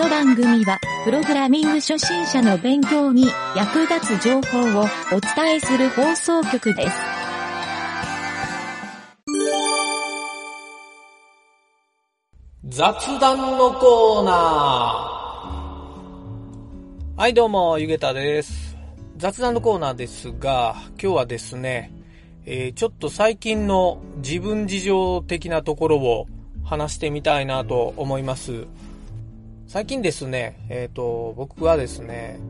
の番組は、プログラミング初心者の勉強に役立つ情報をお伝えする放送局です。雑談のコーナー。はい、どうも、ゆげたです。雑談のコーナーですが、今日はですね、えーちょっと最近の自分事情的なところを話してみたいなと思います。最近ですね、えっ、と、僕はですね、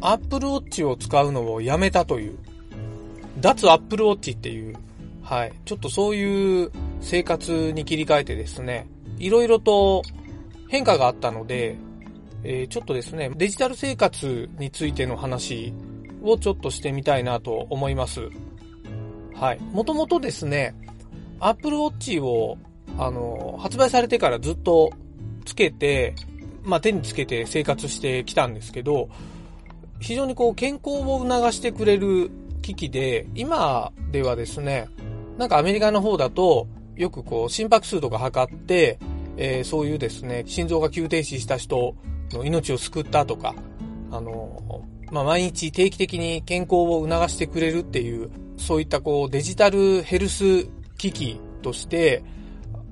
Apple Watch を使うのをやめたという、脱 Apple Watch っていう、はい、ちょっとそういう生活に切り替えてですね、いろいろと変化があったので、えーちょっとですね、デジタル生活についての話をちょっとしてみたいなと思います。はい。もともとですね、Apple Watch を、あの、発売されてからずっとつけて、まあ、手につけて生活してきたんですけど、非常にこう健康を促してくれる機器で、今ではですね、なんかアメリカの方だと、よくこう心拍数とか測って、えーそういうですね、心臓が急停止した人の命を救ったとか、あの、まあ、毎日定期的に健康を促してくれるっていう、そういったこうデジタルヘルス機器として、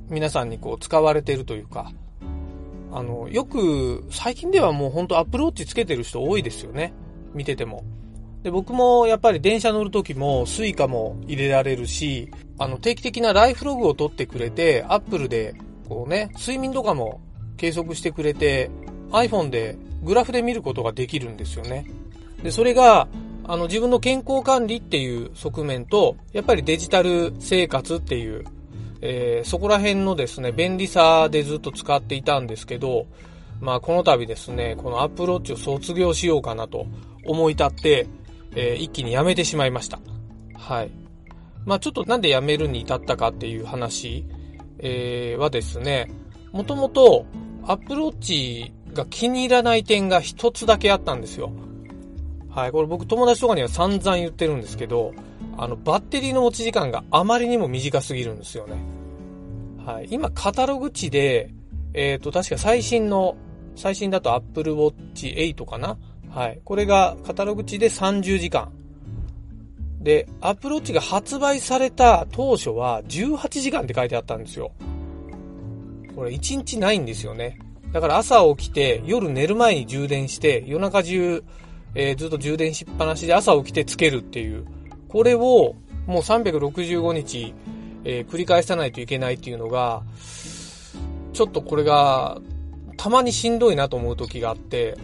皆さんにこう使われているというか、あの、よく、最近ではもう本当 Apple Watch つけてる人多いですよね。見てても。で、僕もやっぱり電車乗るときも Suica も入れられるし、あの、定期的なライフログを取ってくれて、アプリで、こうね、睡眠とかも計測してくれて、iPhone でグラフで見ることができるんですよね。で、それが、あの、自分の健康管理っていう側面と、やっぱりデジタル生活っていう、えーそこら辺のですね、便利さでずっと使っていたんですけど、まあ、この度ですね、この Apple Watch を卒業しようかなと思い立って、えー一気にやめてしまいました。はい。まあ、ちょっとなんでやめるに至ったかっていう話、えーはですね、もともと Apple Watch が気に入らない点が一つだけあったんですよ。はい。これ僕友達とかには散々言ってるんですけど、あの、バッテリーの持ち時間があまりにも短すぎるんですよね。はい。今、カタログ値で、えっ、と、確か最新の、最新だと Apple Watch 8かな？はい。これがカタログ値で30時間。で、Apple Watch が発売された当初は18時間って書いてあったんですよ。これ1日ないんですよね。だから朝起きて夜寝る前に充電して夜中中、えーずっと充電しっぱなしで朝起きてつけるっていう。これをもう365日、えー繰り返さないといけないっていうのが、ちょっとこれがたまにしんどいなと思う時があって、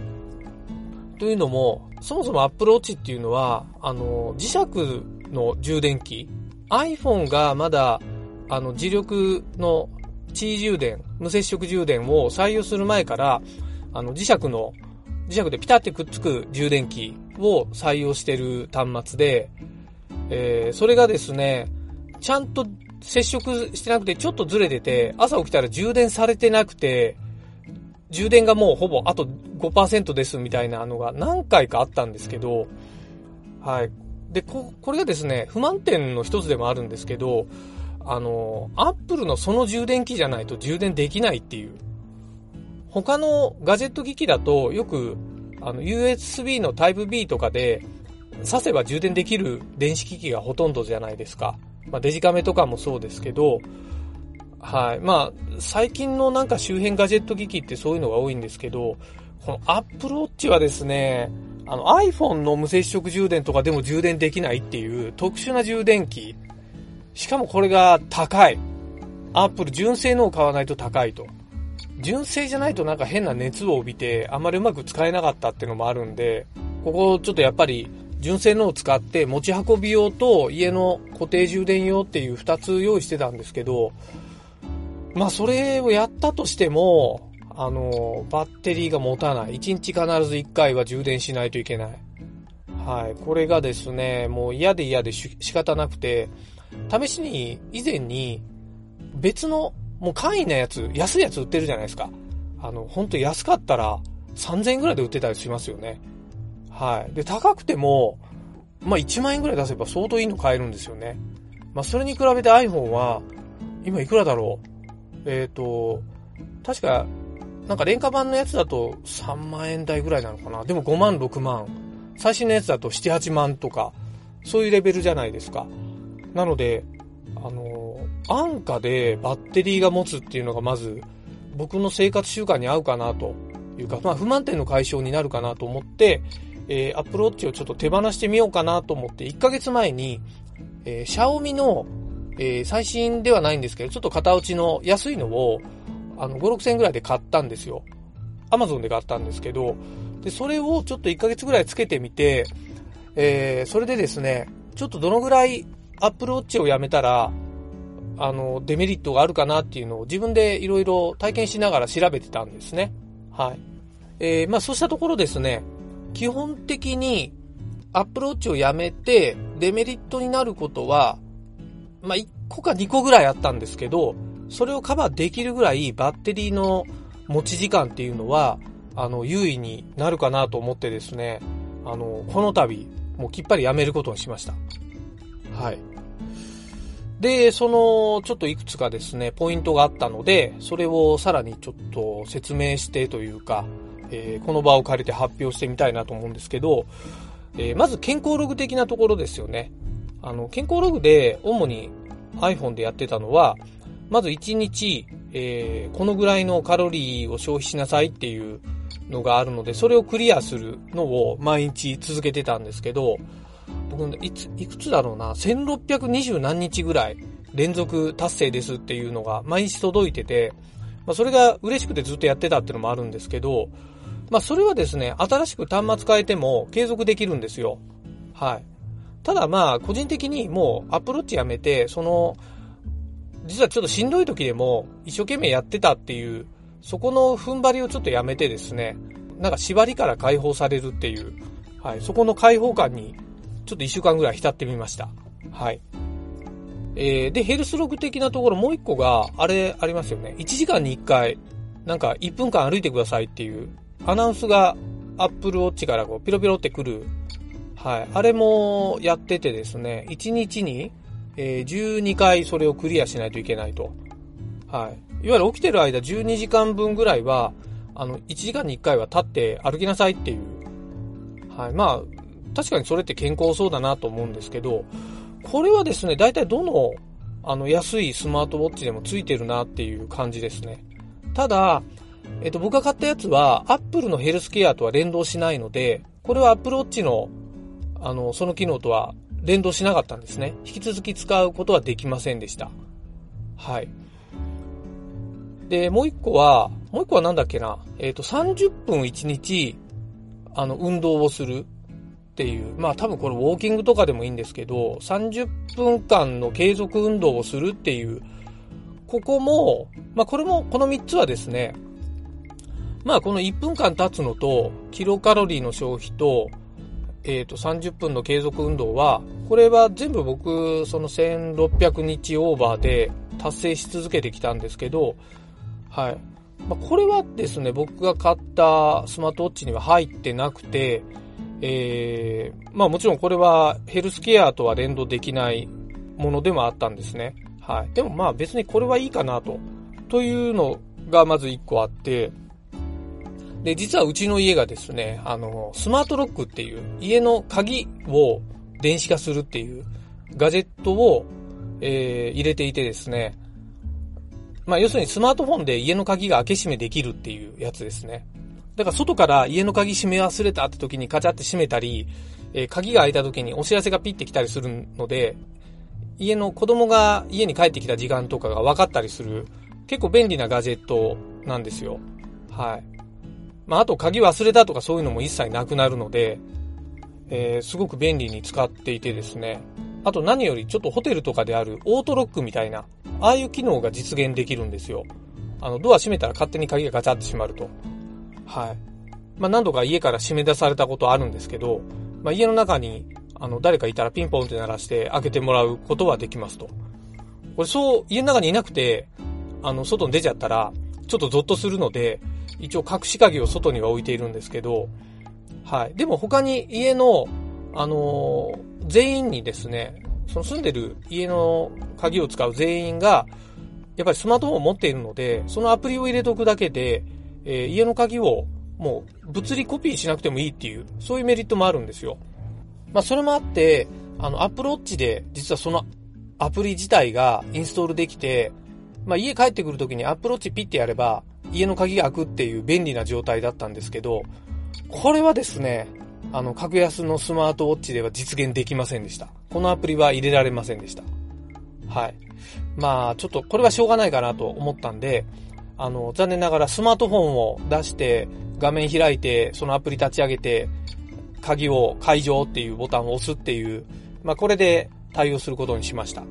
というのも、そもそも Apple Watch っていうのは、あの、磁石の充電器、iPhone がまだ、あの、磁力の地位充電、無接触充電を採用する前から、あの、磁石の、磁石でピタってくっつく充電器を採用している端末で、えーそれがですね、ちゃんと接触してなくてちょっとずれてて、朝起きたら充電されてなくて、充電がもうほぼあと5%ですみたいなのが何回かあったんですけど、はい。で、こ、これがですね、不満点の一つでもあるんですけど、あの、アップルのその充電器じゃないと充電できないっていう。他のガジェット機器だとよく、あの、USB のタイプ B とかで、挿せば充電できる電子機器がほとんどじゃないですか。まあ、デジカメとかもそうですけど、はい。まあ、最近のなんか周辺ガジェット機器ってそういうのが多いんですけど、この Apple Watch はですね、あの iPhone の無接触充電とかでも充電できないっていう特殊な充電器。しかもこれが高い。Apple 純正のを買わないと高いと。純正じゃないとなんか変な熱を帯びてあんまりうまく使えなかったっていうのもあるんで、ここちょっとやっぱり純正のを使って持ち運び用と家の固定充電用っていう2つ用意してたんですけど、まあそれをやったとしても、あの、バッテリーが持たない。1日必ず1回は充電しないといけない。はい。これがですね、もう嫌で嫌で仕方なくて、試しに以前に別の、もう簡易なやつ、安いやつ売ってるじゃないですか。あの、本当安かったら3000円ぐらいで売ってたりしますよね。はい。で、高くても、まあ1万円ぐらい出せば相当いいの買えるんですよね。まあそれに比べて iPhone は、今いくらだろう？えっ、と、確かなんか廉価版のやつだと3万円台ぐらいなのかな？でも5万、6万。最新のやつだと7、8万とか、そういうレベルじゃないですか。なので、あの、安価でバッテリーが持つっていうのがまず、僕の生活習慣に合うかなというか、まあ不満点の解消になるかなと思って、えー、Apple Watch をちょっと手放してみようかなと思って、1ヶ月前に、えー、シャオミの、えー、最新ではないんですけど、ちょっと型落ちの安いのを、あの、5、6千円ぐらいで買ったんですよ。アマゾンで買ったんですけど、で、それをちょっと1ヶ月ぐらいつけてみて、えー、それでですね、ちょっとどのぐらい Apple Watch をやめたら、あの、デメリットがあるかなっていうのを自分でいろいろ体験しながら調べてたんですね。はい。えー、まあそうしたところですね、基本的にアプローチをやめてデメリットになることは、まあ、1個か2個ぐらいあったんですけど、それをカバーできるぐらいバッテリーの持ち時間っていうのは、あの、優位になるかなと思ってですね、あの、この度、もうきっぱりやめることにしました。はい。で、その、ちょっといくつかですね、ポイントがあったので、それをさらにちょっと説明してというか、えー、この場を借りて発表してみたいなと思うんですけど、えー、まず健康ログ的なところですよね。あの、健康ログで主に iPhone でやってたのは、まず1日、えー、このぐらいのカロリーを消費しなさいっていうのがあるので、それをクリアするのを毎日続けてたんですけど、僕、いつ、いくつだろうな、1620何日ぐらい連続達成ですっていうのが毎日届いてて、まあ、それが嬉しくてずっとやってたっていうのもあるんですけど、まあ、それはですね、新しく端末変えても継続できるんですよ。はい。ただまあ、個人的にもうアプローチやめて、その、実はちょっとしんどい時でも一生懸命やってたっていう、そこの踏ん張りをちょっとやめてですね、なんか縛りから解放されるっていう、はい、そこの解放感にちょっと一週間ぐらい浸ってみました。はい。えー、で、ヘルスログ的なところもう一個が、あれありますよね。1時間に1回、なんか1分間歩いてくださいっていうアナウンスが Apple Watch からこうピロピロってくる。はい。あれもやっててですね、1日に、え、12回それをクリアしないといけないと。はい。いわゆる起きてる間12時間分ぐらいは、あの、1時間に1回は立って歩きなさいっていう。はい。まあ、確かにそれって健康そうだなと思うんですけど、これはですね、大体どの、あの、安いスマートウォッチでもついてるなっていう感じですね。ただ、えっと、僕が買ったやつは、アップルのヘルスケアとは連動しないので、これは Apple Watch の、あの、その機能とは連動しなかったんですね。引き続き使うことはできませんでした。はい。で、もう一個は、もう一個はなんだっけな。えっ、と、30分1日、あの、運動をするっていう。まあ多分これウォーキングとかでもいいんですけど、30分間の継続運動をするっていう。ここも、まあこれも、この3つはですね、まあこの1分間経つのと、キロカロリーの消費と、えっ、ー、と30分の継続運動は、これは全部僕、その1600日オーバーで達成し続けてきたんですけど、はい。まあ、これはですね、僕が買ったスマートウォッチには入ってなくて、えー、まあもちろんこれはヘルスケアとは連動できないものでもあったんですね。はい。でもまあ別にこれはいいかなと。というのがまず1個あって、で、実はうちの家がですね、あの、スマートロックっていう家の鍵を電子化するっていうガジェットを、えー、入れていてですね、まあ要するにスマートフォンで家の鍵が開け閉めできるっていうやつですね。だから外から家の鍵閉め忘れたって時にカチャって閉めたり、えー、鍵が開いた時にお知らせがピッて来たりするので、家の子供が家に帰ってきた時間とかが分かったりする、結構便利なガジェットなんですよ。はい。まあ、あと鍵忘れたとかそういうのも一切なくなるので、えー、すごく便利に使っていてですね。あと何よりちょっとホテルとかであるオートロックみたいな、ああいう機能が実現できるんですよ。あの、ドア閉めたら勝手に鍵がガチャって閉まると。はい。まあ、何度か家から閉め出されたことあるんですけど、まあ、家の中に、あの、誰かいたらピンポンって鳴らして開けてもらうことはできますと。これそう、家の中にいなくて、あの、外に出ちゃったら、ちょっとゾッとするので、一応隠し鍵を外には置いているんですけど、はい。でも他に家の、あのー、全員にですね、その住んでる家の鍵を使う全員が、やっぱりスマートフォンを持っているので、そのアプリを入れとくだけで、えー、家の鍵をもう物理コピーしなくてもいいっていう、そういうメリットもあるんですよ。まあ、それもあって、あの、Apple Watch で実はそのアプリ自体がインストールできて、まあ、家帰ってくるときに Apple Watch ピッてやれば家の鍵が開くっていう便利な状態だったんですけど、これはですね、あの、格安のスマートウォッチでは実現できませんでした。このアプリは入れられませんでした。はい。まあ、ちょっとこれはしょうがないかなと思ったんで、あの、残念ながらスマートフォンを出して、画面開いて、そのアプリ立ち上げて、鍵を解除っていうボタンを押すっていう、まあ、これで対応することにしました。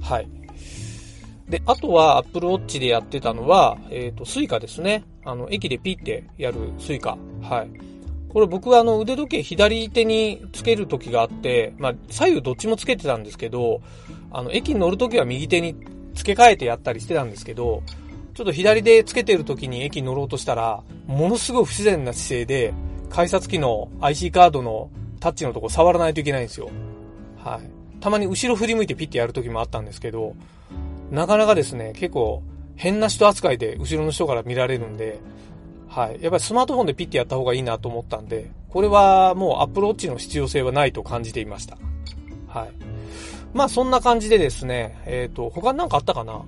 はい。で、あとは Apple Watch でやってたのは、えっ、ー、と、 Suica ですね。あの、駅でピッてやる Suica。はい。これ僕はあの腕時計左手につける時があって、まあ左右どっちもつけてたんですけど、あの駅に乗る時は右手に付け替えてやったりしてたんですけど、ちょっと左でつけてる時に駅に乗ろうとしたら、ものすごい不自然な姿勢で、改札機の IC カードのタッチのとこ触らないといけないんですよ。はい。たまに後ろ振り向いてピッてやる時もあったんですけど、なかなかですね、結構変な人扱いで後ろの人から見られるんで、はい。やっぱりスマートフォンでピッてやった方がいいなと思ったんで、これはもうアプローチの必要性はないと感じていました。はい。まあそんな感じでですね、えっ、ー、と、他になんかあったかな？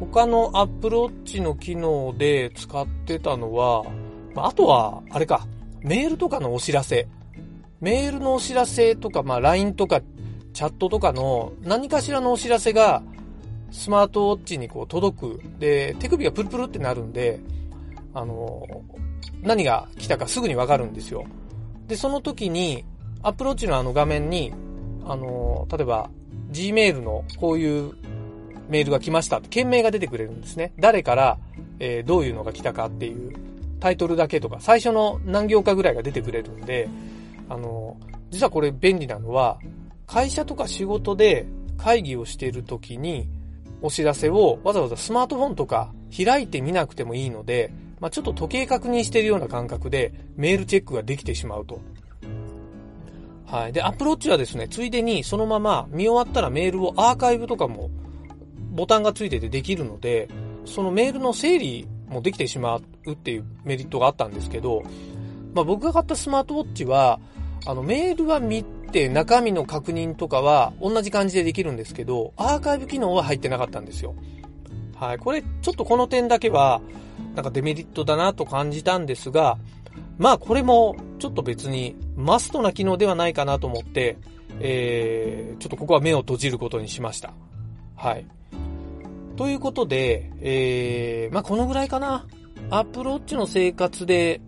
他のアプローチの機能で使ってたのは、あとは、あれか、メールとかのお知らせ。メールのお知らせとか、まあ LINE とかチャットとかの何かしらのお知らせがスマートウォッチにこう届く。で、手首がプルプルってなるんで、あの、何が来たかすぐにわかるんですよ。で、その時に、アプローチのあの画面に、あの、例えば、Gmail のこういうメールが来ましたって件名が出てくれるんですね。誰から、えー、どういうのが来たかっていうタイトルだけとか、最初の何行かぐらいが出てくれるんで、あの、実はこれ便利なのは、会社とか仕事で会議をしている時に、お知らせをわざわざスマートフォンとか開いてみなくてもいいので、まあ、ちょっと時計確認しているような感覚でメールチェックができてしまうと。はい。で、アプローチはですね、ついでにそのまま見終わったらメールをアーカイブとかもボタンがついててできるので、そのメールの整理もできてしまうっていうメリットがあったんですけど、まあ、僕が買ったスマートウォッチは、あのメールは見て中身の確認とかは同じ感じでできるんですけど、アーカイブ機能は入ってなかったんですよ。はい。これ、ちょっとこの点だけは、なんかデメリットだなと感じたんですが、まあこれもちょっと別にマストな機能ではないかなと思って、えー、ちょっとここは目を閉じることにしました。はい。ということで、えー、まあこのぐらいかな。アップローチの生活で、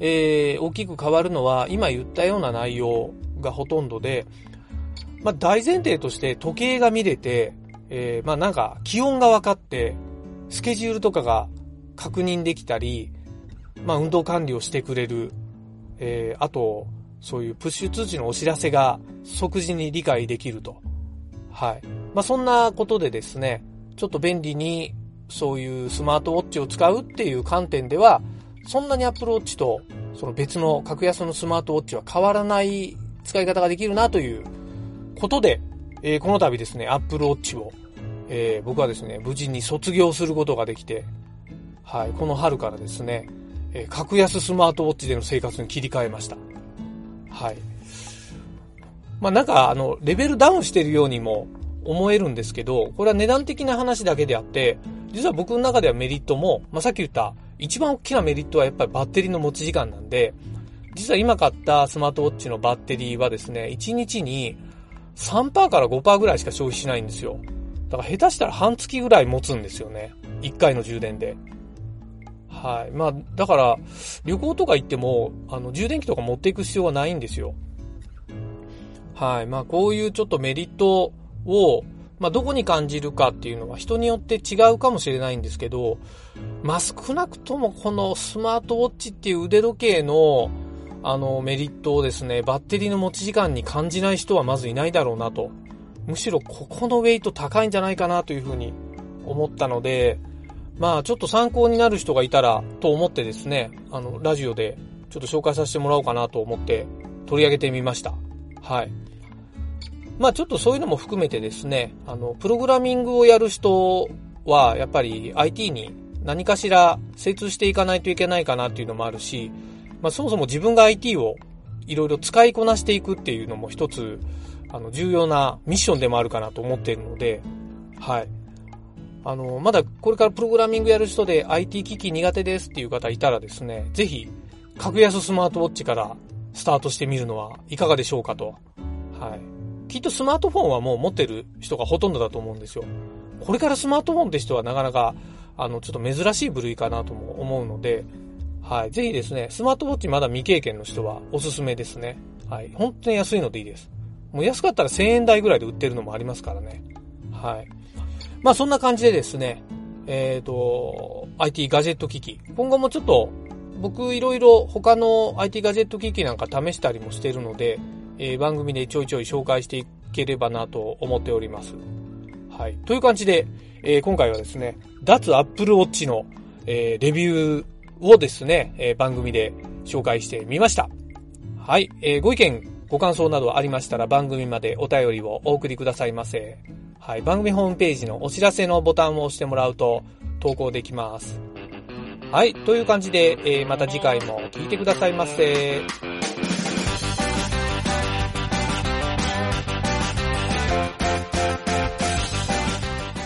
えー、大きく変わるのは今言ったような内容がほとんどで、まあ大前提として時計が見れて、えー、まあなんか気温が分かって、スケジュールとかが確認できたり、まあ、運動管理をしてくれる、えー、あと、そういうプッシュ通知のお知らせが即時に理解できると。はい。まあ、そんなことでですね、ちょっと便利にそういうスマートウォッチを使うっていう観点では、そんなにアプローチとその別の格安のスマートウォッチは変わらない使い方ができるなということで、えー、この度ですね、アップルウォッチを、えー、僕はですね、無事に卒業することができて、はい、この春からですね、えー、格安スマートウォッチでの生活に切り替えました。はい。まあ、なんか、あの、レベルダウンしてるようにも思えるんですけど、これは値段的な話だけであって、実は僕の中ではメリットも、まあ、さっき言った一番大きなメリットはやっぱりバッテリーの持ち時間なんで、実は今買ったスマートウォッチのバッテリーはですね、1日に3%から5%ぐらいしか消費しないんですよ。だから下手したら半月ぐらい持つんですよね。1回の充電で。はい。まあ、だから、旅行とか行っても、あの、充電器とか持っていく必要はないんですよ。はい。まあ、こういうちょっとメリットを、まあ、どこに感じるかっていうのは人によって違うかもしれないんですけど、まあ、少なくともこのスマートウォッチっていう腕時計の、あの、メリットをですね、バッテリーの持ち時間に感じない人はまずいないだろうなと。むしろここのウェイト高いんじゃないかなというふうに思ったので、まあちょっと参考になる人がいたらと思ってですね、あの、ラジオでちょっと紹介させてもらおうかなと思って取り上げてみました。はい。まあちょっとそういうのも含めてですね、あの、プログラミングをやる人はやっぱり IT に何かしら精通していかないといけないかなっていうのもあるし、まあ、そもそも自分が IT をいろいろ使いこなしていくっていうのも一つ、あの、重要なミッションでもあるかなと思っているので、はい。あの、まだこれからプログラミングやる人で IT 機器苦手ですっていう方いたらですね、ぜひ、格安スマートウォッチからスタートしてみるのはいかがでしょうかと。はい。きっとスマートフォンはもう持ってる人がほとんどだと思うんですよ。これからスマートフォンって人はなかなか、あの、ちょっと珍しい部類かなとも思うので、はい。ぜひですね、スマートウォッチまだ未経験の人はおすすめですね。はい。本当に安いのでいいです。もう安かったら1000円台ぐらいで売ってるのもありますからね。はい。まあそんな感じでですね、えっ、ー、と、IT ガジェット機器。今後もちょっと僕いろいろ他の IT ガジェット機器なんか試したりもしてるので、えー、番組でちょいちょい紹介していければなと思っております。はい。という感じで、えー、今回はですね、脱 Apple Watch の、えー、レビューをですね、え番組で紹介してみました。はい。えご意見、ご感想などありましたら番組までお便りをお送りくださいませ。はい。番組ホームページのお知らせのボタンを押してもらうと投稿できます。はい。という感じで、え、また次回も聞いてくださいませ。